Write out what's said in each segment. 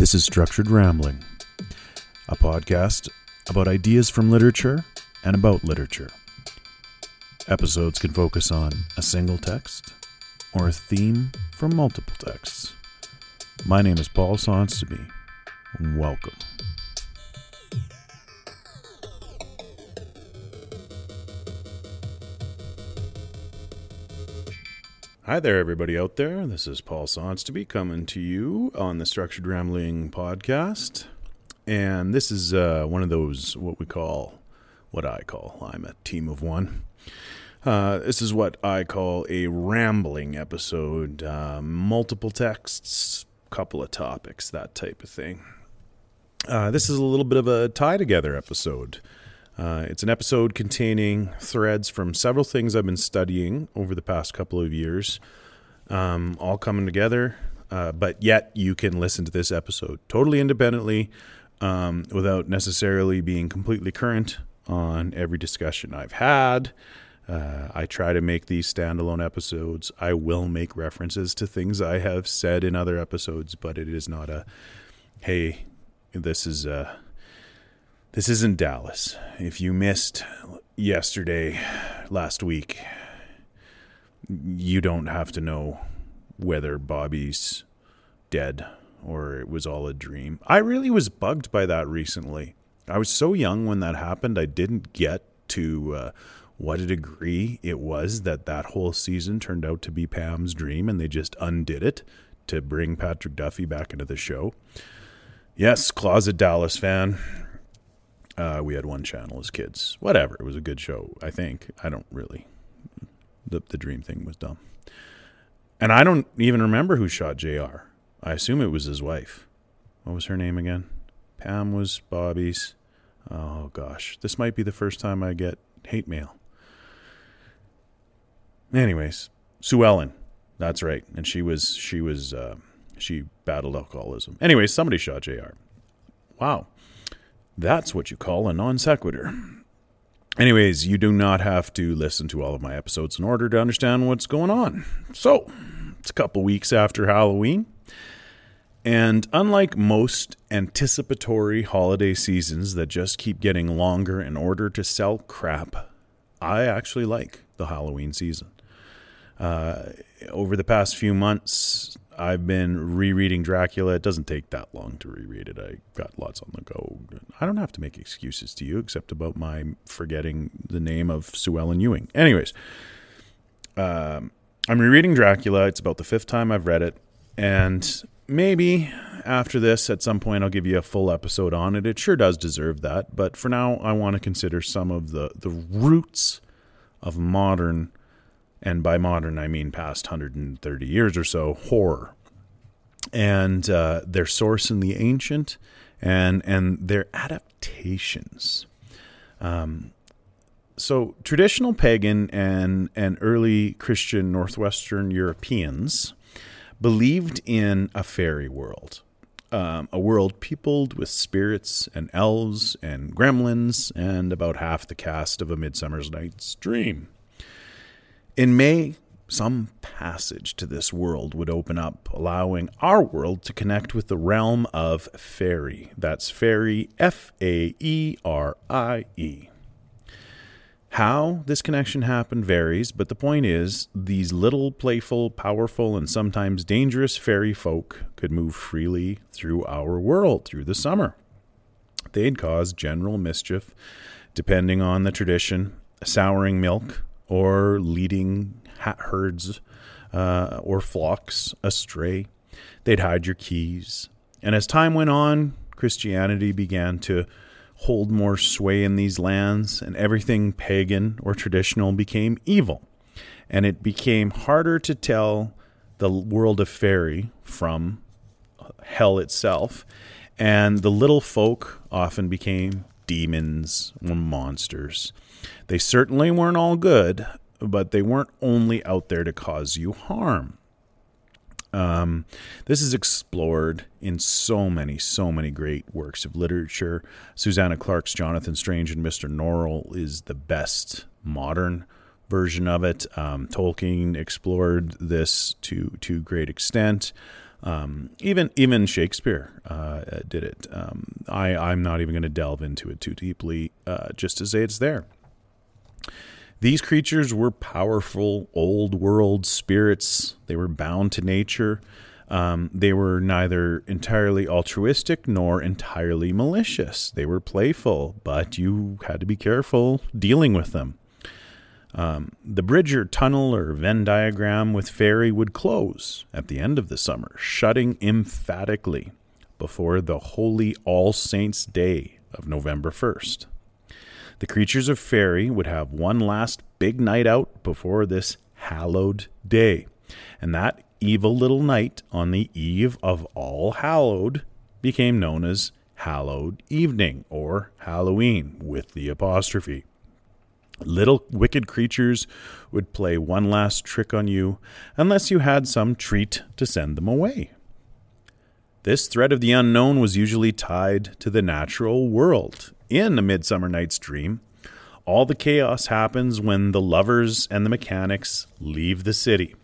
This is Structured Rambling, a podcast about ideas from literature and about literature. Episodes can focus on a single text or a theme from multiple texts. My name is Paul Sonstaby. Welcome. Hi there, everybody out there. This is Paul Sonstaby coming to you on the Structured Rambling podcast. And this is uh, one of those, what we call, what I call, I'm a team of one. Uh, this is what I call a rambling episode. Uh, multiple texts, couple of topics, that type of thing. Uh, this is a little bit of a tie together episode. Uh, it's an episode containing threads from several things I've been studying over the past couple of years, um, all coming together. Uh, but yet, you can listen to this episode totally independently um, without necessarily being completely current on every discussion I've had. Uh, I try to make these standalone episodes. I will make references to things I have said in other episodes, but it is not a, hey, this is a this isn't Dallas. If you missed yesterday, last week, you don't have to know whether Bobby's dead or it was all a dream. I really was bugged by that recently. I was so young when that happened, I didn't get to uh, what a degree it was that that whole season turned out to be Pam's dream and they just undid it to bring Patrick Duffy back into the show. Yes, closet Dallas fan. Uh, we had one channel as kids. Whatever. It was a good show, I think. I don't really. The, the dream thing was dumb. And I don't even remember who shot JR. I assume it was his wife. What was her name again? Pam was Bobby's. Oh, gosh. This might be the first time I get hate mail. Anyways, Sue Ellen. That's right. And she was, she was, uh, she battled alcoholism. Anyways, somebody shot JR. Wow. That's what you call a non sequitur. Anyways, you do not have to listen to all of my episodes in order to understand what's going on. So, it's a couple weeks after Halloween. And unlike most anticipatory holiday seasons that just keep getting longer in order to sell crap, I actually like the Halloween season. Uh, over the past few months, I've been rereading Dracula. It doesn't take that long to reread it. I got lots on the go. I don't have to make excuses to you except about my forgetting the name of Sue Ellen Ewing. Anyways, um, I'm rereading Dracula. It's about the fifth time I've read it. And maybe after this, at some point, I'll give you a full episode on it. It sure does deserve that. But for now, I want to consider some of the, the roots of modern and by modern I mean past 130 years or so, horror, and uh, their source in the ancient, and and their adaptations. Um, so traditional pagan and and early Christian Northwestern Europeans believed in a fairy world. Um, a world peopled with spirits and elves and gremlins and about half the cast of A Midsummer's Night's Dream. In May, some passage to this world would open up, allowing our world to connect with the realm of fairy. That's fairy, F A E R I E. How this connection happened varies, but the point is these little, playful, powerful, and sometimes dangerous fairy folk could move freely through our world through the summer. They'd cause general mischief, depending on the tradition, souring milk, or leading herds uh, or flocks astray. They'd hide your keys. And as time went on, Christianity began to hold more sway in these lands, and everything pagan or traditional became evil. And it became harder to tell the world of fairy from hell itself. And the little folk often became demons or monsters. They certainly weren't all good, but they weren't only out there to cause you harm. Um, this is explored in so many, so many great works of literature. Susanna Clarke's Jonathan Strange and Mr. Norrell is the best modern version of it. Um, Tolkien explored this to to great extent. Um, even even Shakespeare uh, did it. Um, I I'm not even going to delve into it too deeply. Uh, just to say it's there. These creatures were powerful old world spirits. They were bound to nature. Um, they were neither entirely altruistic nor entirely malicious. They were playful, but you had to be careful dealing with them. Um, the bridge or tunnel or Venn diagram with fairy would close at the end of the summer, shutting emphatically before the holy All Saints' Day of November 1st. The creatures of fairy would have one last big night out before this hallowed day, and that evil little night on the eve of All Hallowed became known as Hallowed Evening or Halloween with the apostrophe. Little wicked creatures would play one last trick on you unless you had some treat to send them away. This threat of the unknown was usually tied to the natural world. In A Midsummer Night's Dream, all the chaos happens when the lovers and the mechanics leave the city.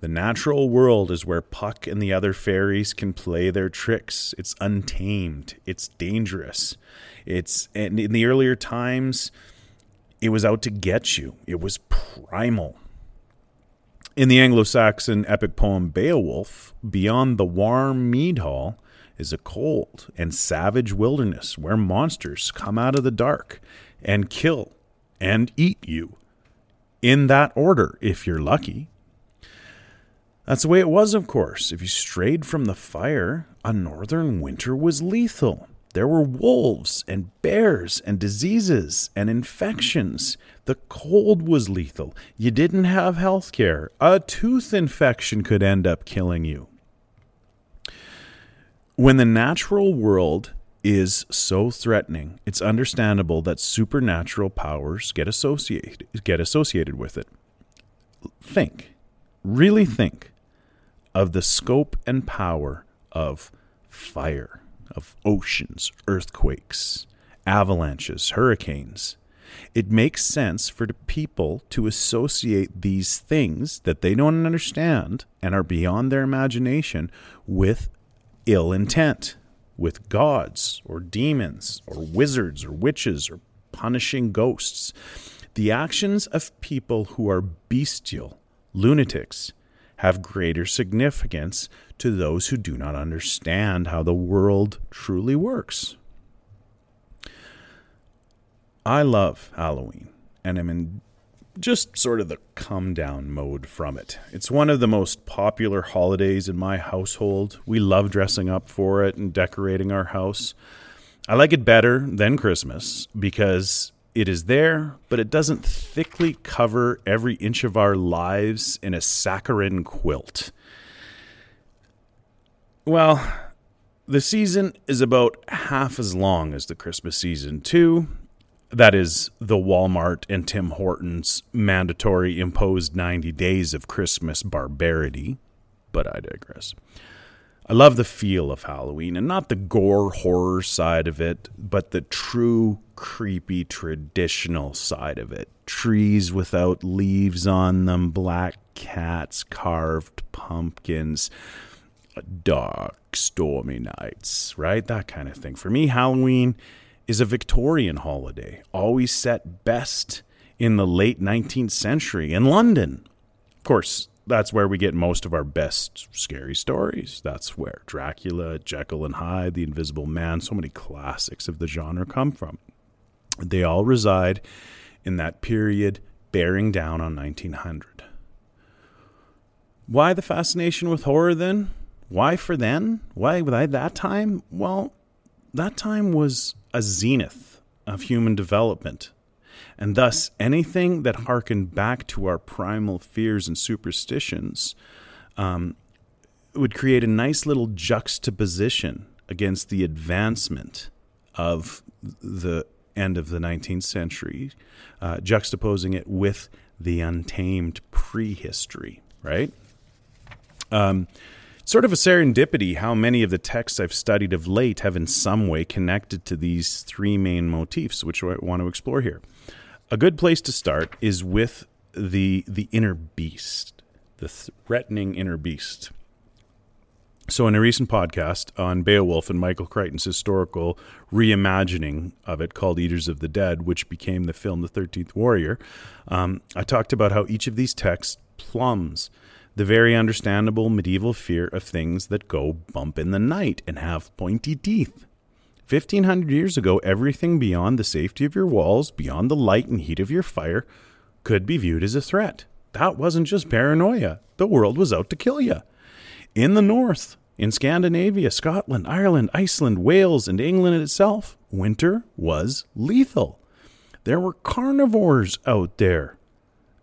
The natural world is where Puck and the other fairies can play their tricks. It's untamed, it's dangerous. It's in the earlier times, it was out to get you. It was primal. In the Anglo Saxon epic poem Beowulf, beyond the warm mead hall is a cold and savage wilderness where monsters come out of the dark and kill and eat you. In that order, if you're lucky. That's the way it was, of course. If you strayed from the fire, a northern winter was lethal. There were wolves and bears and diseases and infections. The cold was lethal. You didn't have health care. A tooth infection could end up killing you. When the natural world is so threatening, it's understandable that supernatural powers get associated get associated with it. Think, really think of the scope and power of fire, of oceans, earthquakes, avalanches, hurricanes. It makes sense for the people to associate these things that they don't understand and are beyond their imagination with ill intent, with gods or demons or wizards or witches or punishing ghosts. The actions of people who are bestial, lunatics, have greater significance to those who do not understand how the world truly works. I love Halloween, and I'm in just sort of the come down mode from it. It's one of the most popular holidays in my household. We love dressing up for it and decorating our house. I like it better than Christmas because it is there, but it doesn't thickly cover every inch of our lives in a saccharine quilt. Well, the season is about half as long as the Christmas season, too. That is the Walmart and Tim Hortons mandatory imposed 90 days of Christmas barbarity, but I digress. I love the feel of Halloween and not the gore horror side of it, but the true creepy traditional side of it. Trees without leaves on them, black cats, carved pumpkins, dark, stormy nights, right? That kind of thing. For me, Halloween is a Victorian holiday, always set best in the late 19th century in London. Of course, that's where we get most of our best scary stories. That's where Dracula, Jekyll and Hyde, The Invisible Man, so many classics of the genre come from. They all reside in that period bearing down on 1900. Why the fascination with horror then? Why for then? Why at that time? Well, that time was a zenith of human development and thus anything that harkened back to our primal fears and superstitions um, would create a nice little juxtaposition against the advancement of the end of the 19th century, uh, juxtaposing it with the untamed prehistory, right? Um, sort of a serendipity how many of the texts I've studied of late have in some way connected to these three main motifs, which I want to explore here a good place to start is with the the inner beast, the threatening inner beast. So, in a recent podcast on Beowulf and Michael Crichton's historical reimagining of it called Eaters of the Dead, which became the film The Thirteenth Warrior, um, I talked about how each of these texts plumbs the very understandable medieval fear of things that go bump in the night and have pointy teeth. 1500 years ago, everything beyond the safety of your walls, beyond the light and heat of your fire, could be viewed as a threat. That wasn't just paranoia, the world was out to kill you. In the north, in Scandinavia, Scotland, Ireland, Iceland, Wales, and England itself, winter was lethal. There were carnivores out there.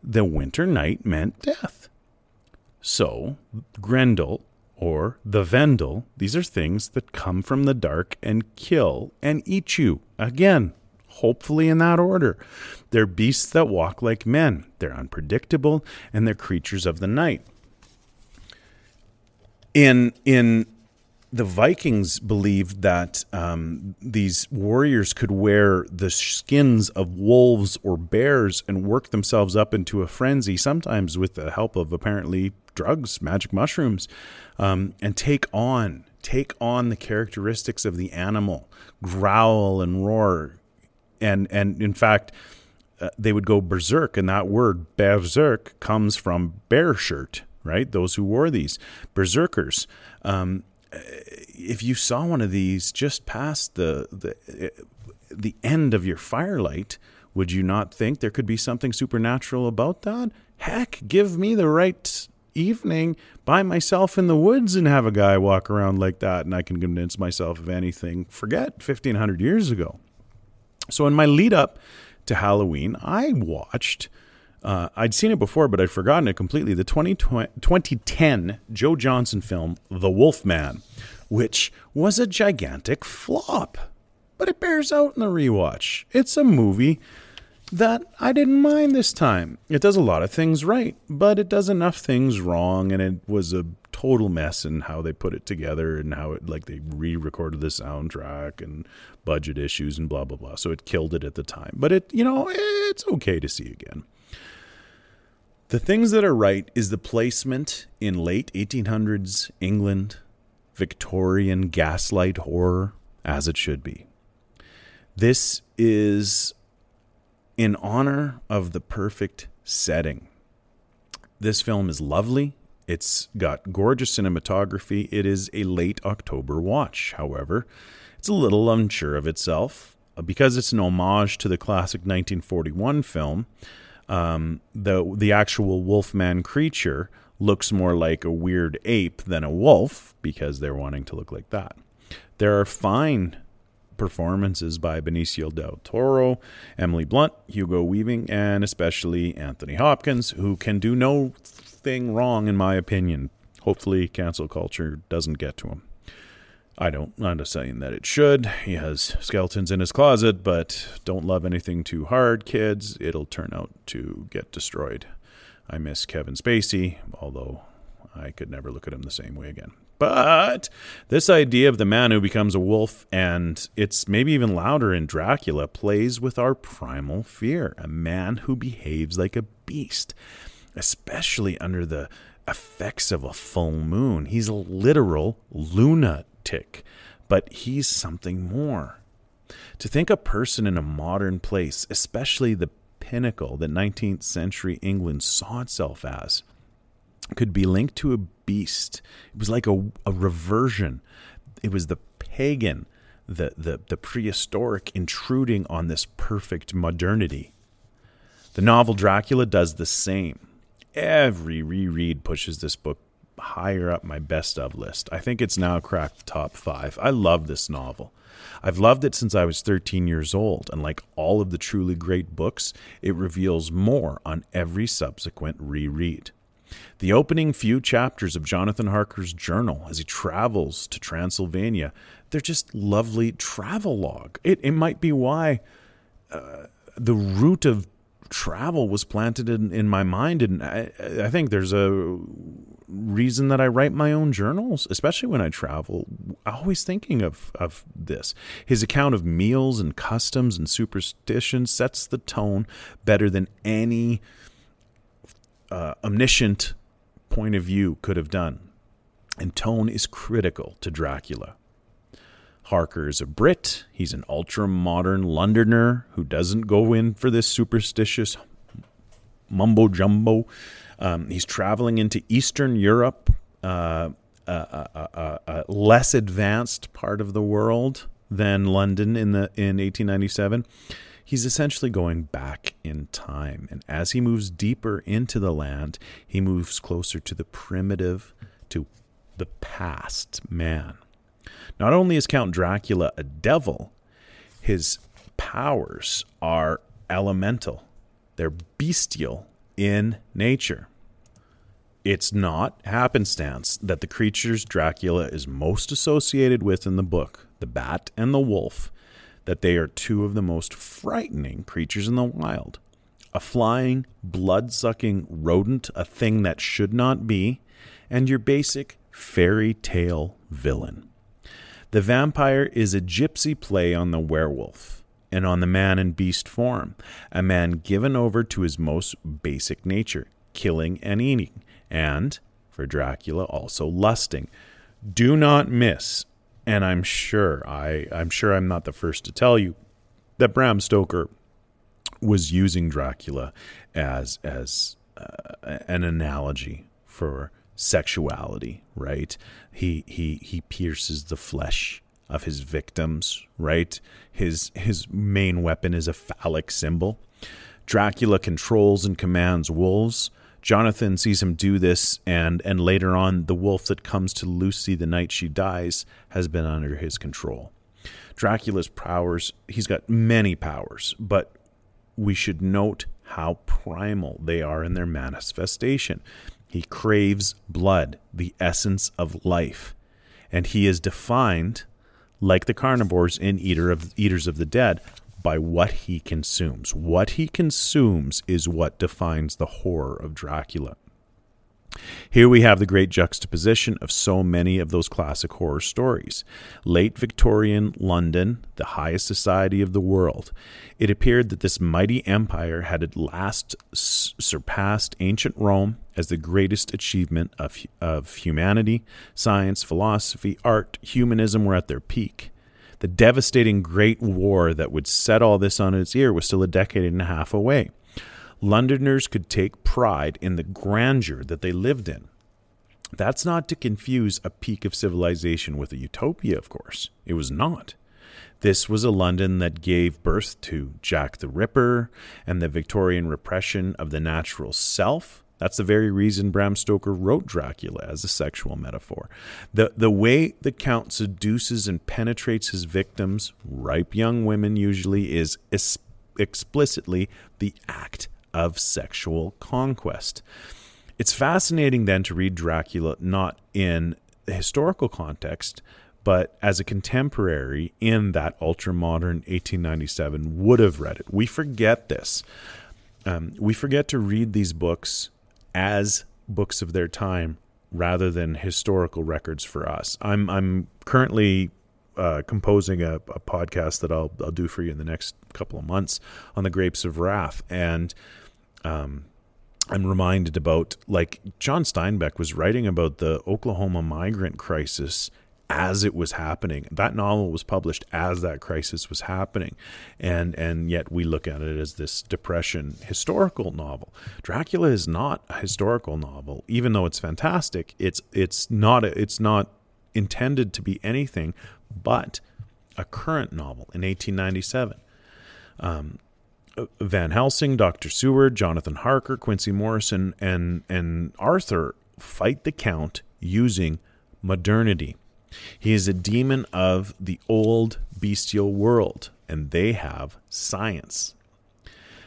The winter night meant death. So, Grendel, or the Wendol, these are things that come from the dark and kill and eat you. Again, hopefully in that order. They're beasts that walk like men. They're unpredictable and they're creatures of the night in in the Vikings believed that um, these warriors could wear the skins of wolves or bears and work themselves up into a frenzy, sometimes with the help of apparently drugs, magic mushrooms, um, and take on take on the characteristics of the animal, growl and roar, and and in fact. Uh, they would go berserk, and that word berserk comes from bear shirt, right? Those who wore these berserkers. Um, if you saw one of these just past the the the end of your firelight, would you not think there could be something supernatural about that? Heck, give me the right evening by myself in the woods and have a guy walk around like that, and I can convince myself of anything. Forget 1500 years ago. So, in my lead up to Halloween, I watched uh, I'd seen it before, but I'd forgotten it completely. The 2010 Joe Johnston film, The Wolf Man, which was a gigantic flop. But it bears out in the rewatch. It's a movie that I didn't mind this time. It does a lot of things right, but it does enough things wrong, and it was a total mess in how they put it together and how it like they re-recorded the soundtrack and budget issues and blah blah blah. So it killed it at the time. But it, you know, it's okay to see again. The things that are right is the placement in late 1800s England, Victorian gaslight horror, as it should be. This is in honor of the perfect setting. This film is lovely. It's got gorgeous cinematography. It is a late October watch, however. It's a little unsure of itself. Uh, because it's an homage to the classic 1941 film, um, the the actual wolfman creature looks more like a weird ape than a wolf because they're wanting to look like that. There are fine performances by Benicio del Toro, Emily Blunt, Hugo Weaving, and especially Anthony Hopkins, who can do no thing wrong in my opinion. Hopefully, cancel culture doesn't get to him. I don't. I'm not saying that it should. He has skeletons in his closet, but don't love anything too hard, kids. It'll turn out to get destroyed. I miss Kevin Spacey, although I could never look at him the same way again. But this idea of the man who becomes a wolf, and it's maybe even louder in Dracula, plays with our primal fear. A man who behaves like a beast, especially under the effects of a full moon. He's a literal lunatic tick, but he's something more. To think a person in a modern place, especially the pinnacle that 19th century England saw itself as, could be linked to a beast. It was like a, a reversion. It was the pagan, the, the, the prehistoric intruding on this perfect modernity. The novel Dracula does the same. Every reread pushes this book higher up my best of list. I think it's now cracked the top five. I love this novel. I've loved it since I was 13 years old, and like all of the truly great books, it reveals more on every subsequent reread. The opening few chapters of Jonathan Harker's journal as he travels to Transylvania, they're just lovely travel log. It, it might be why uh, the root of travel was planted in, in my mind, and I, I think there's a reason that I write my own journals, especially when I travel, always thinking of, of this. His account of meals and customs and superstitions sets the tone better than any uh, omniscient point of view could have done. and tone is critical to Dracula. Harker is a Brit. He's an ultra modern Londoner who doesn't go in for this superstitious mumbo jumbo. Um, he's traveling into Eastern Europe, uh, a, a, a, less advanced part of the world than London in the in 1897. He's essentially going back in time, and as he moves deeper into the land, he moves closer to the primitive, to the past man. Not only is Count Dracula a devil, his powers are elemental. They're bestial in nature. It's not happenstance that the creatures Dracula is most associated with in the book, the bat and the wolf, that they are two of the most frightening creatures in the wild. A flying, blood sucking rodent, a thing that should not be, and your basic fairy tale villain. The vampire is a gypsy play on the werewolf and on the man in beast form, a man given over to his most basic nature, killing and eating, and, for Dracula, also lusting. Do not miss, and I'm sure I I'm sure I'm not the first to tell you that Bram Stoker was using Dracula as as uh, an analogy for sexuality, right? He he he pierces the flesh of his victims, right? His his main weapon is a phallic symbol. Dracula controls and commands wolves. Jonathan sees him do this, and and later on, the wolf that comes to Lucy the night she dies has been under his control. Dracula's powers, he's got many powers, but we should note how primal they are in their manifestation. He craves blood, the essence of life, and he is defined like the carnivores in Eater of Eaters of the Dead by what he consumes. What he consumes is what defines the horror of Dracula. Here we have the great juxtaposition of so many of those classic horror stories. Late Victorian London, the highest society of the world. It appeared that this mighty empire had at last surpassed ancient Rome as the greatest achievement of, of humanity. Science, philosophy, art, humanism were at their peak. The devastating Great War that would set all this on its ear was still a decade and a half away. Londoners could take pride in the grandeur that they lived in. That's not to confuse a peak of civilization with a utopia, of course. It was not. This was a London that gave birth to Jack the Ripper and the Victorian repression of the natural self. That's the very reason Bram Stoker wrote Dracula as a sexual metaphor. The, the way the Count seduces and penetrates his victims, ripe young women usually, is es- explicitly the act of sexual conquest. It's fascinating then to read Dracula not in the historical context, but as a contemporary in that ultra modern 1897 would have read it. We forget this. Um, we forget to read these books as books of their time rather than historical records for us. I'm I'm currently uh, composing a, a, podcast that I'll I'll do for you in the next couple of months on the grapes of wrath, and um, I'm reminded about like John Steinbeck was writing about the Oklahoma migrant crisis as it was happening. That novel was published as that crisis was happening, and and yet we look at it as this depression historical novel. Dracula is not a historical novel, even though it's fantastic. It's it's not it's not intended to be anything but a current novel in 1897. Um, Van Helsing, Dr. Seward, Jonathan Harker, Quincy Morrison, and, and Arthur fight the Count using modernity. He is a demon of the old bestial world, and they have science.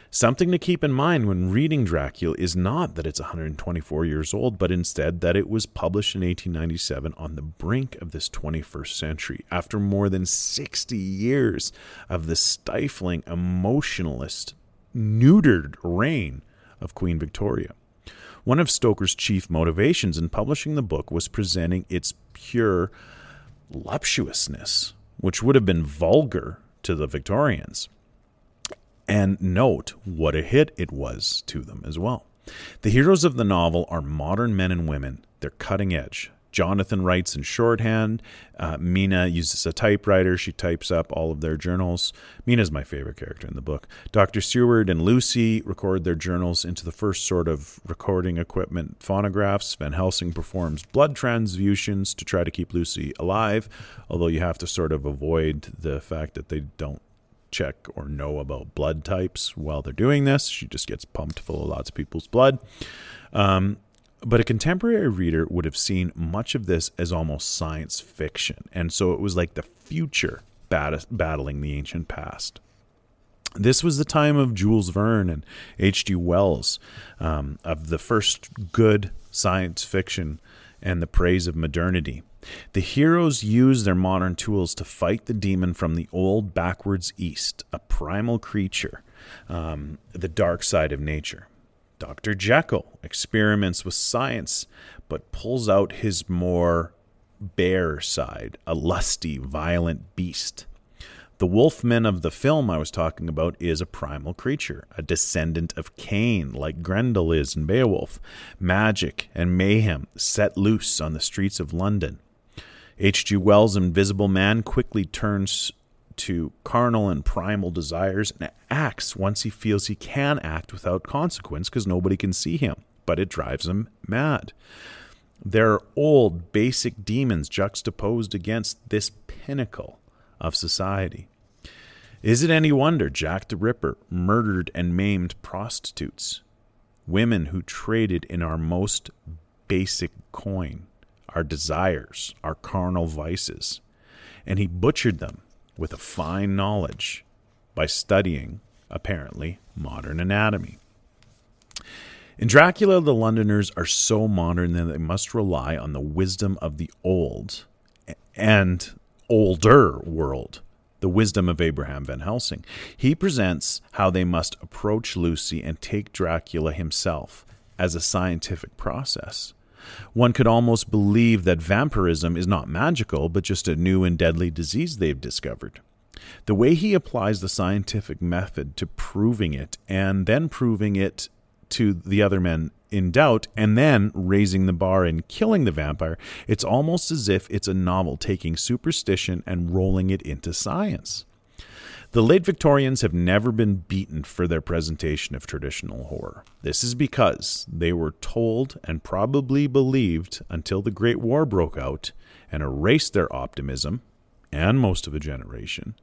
Something to keep in mind when reading Dracula is not that it's 124 years old, but instead that it was published in 1897 on the brink of this 21st century, after more than 60 years of the stifling, emotionalist, neutered reign of Queen Victoria. One of Stoker's chief motivations in publishing the book was presenting its pure voluptuousness, which would have been vulgar to the Victorians and note what a hit it was to them as well. The heroes of the novel are modern men and women. They're cutting edge. Jonathan writes in shorthand. Uh, Mina uses a typewriter. She types up all of their journals. Mina's my favorite character in the book. Dr. Seward and Lucy record their journals into the first sort of recording equipment phonographs. Van Helsing performs blood transfusions to try to keep Lucy alive, although you have to sort of avoid the fact that they don't check or know about blood types while they're doing this. She just gets pumped full of lots of people's blood. Um, but a contemporary reader would have seen much of this as almost science fiction. And so it was like the future bat- battling the ancient past. This was the time of Jules Verne and H.G. Wells, um, of the first good science fiction and the praise of modernity. The heroes used their modern tools to fight the demon from the old backwards east, a primal creature, um, the dark side of nature. Dr. Jekyll experiments with science, but pulls out his more bear side, a lusty, violent beast. The wolfman of the film I was talking about is a primal creature, a descendant of Cain, like Grendel is in Beowulf. Magic and mayhem set loose on the streets of London. H.G. Wells' Invisible Man quickly turns to carnal and primal desires and acts once he feels he can act without consequence because nobody can see him, but it drives him mad. There are old, basic demons juxtaposed against this pinnacle of society. Is it any wonder Jack the Ripper murdered and maimed prostitutes, women who traded in our most basic coin, our desires, our carnal vices, and he butchered them with a fine knowledge by studying, apparently, modern anatomy. In Dracula, the Londoners are so modern that they must rely on the wisdom of the old and older world, the wisdom of Abraham Van Helsing. He presents how they must approach Lucy and take Dracula himself as a scientific process. One could almost believe that vampirism is not magical, but just a new and deadly disease they've discovered. The way he applies the scientific method to proving it and then proving it to the other men in doubt and then raising the bar and killing the vampire, it's almost as if it's a novel taking superstition and rolling it into science. The late Victorians have never been beaten for their presentation of traditional horror. This is because they were told and probably believed until the Great War broke out and erased their optimism and most of a generation.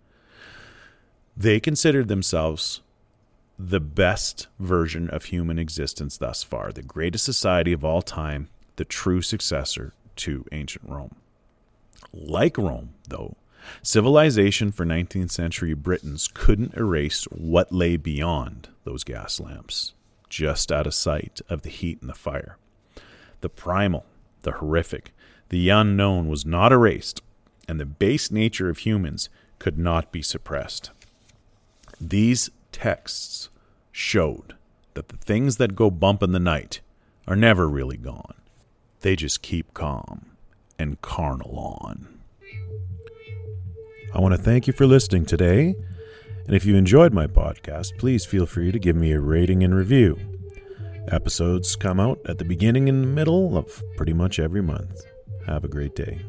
They considered themselves the best version of human existence thus far, the greatest society of all time, the true successor to ancient Rome. Like Rome, though, Civilization for 19th century Britons couldn't erase what lay beyond those gas lamps, just out of sight of the heat and the fire. The primal, the horrific, the unknown was not erased, and the base nature of humans could not be suppressed. These texts showed that the things that go bump in the night are never really gone. They just keep calm and carnal on. I want to thank you for listening today. And if you enjoyed my podcast, please feel free to give me a rating and review. Episodes come out at the beginning and middle of pretty much every month. Have a great day.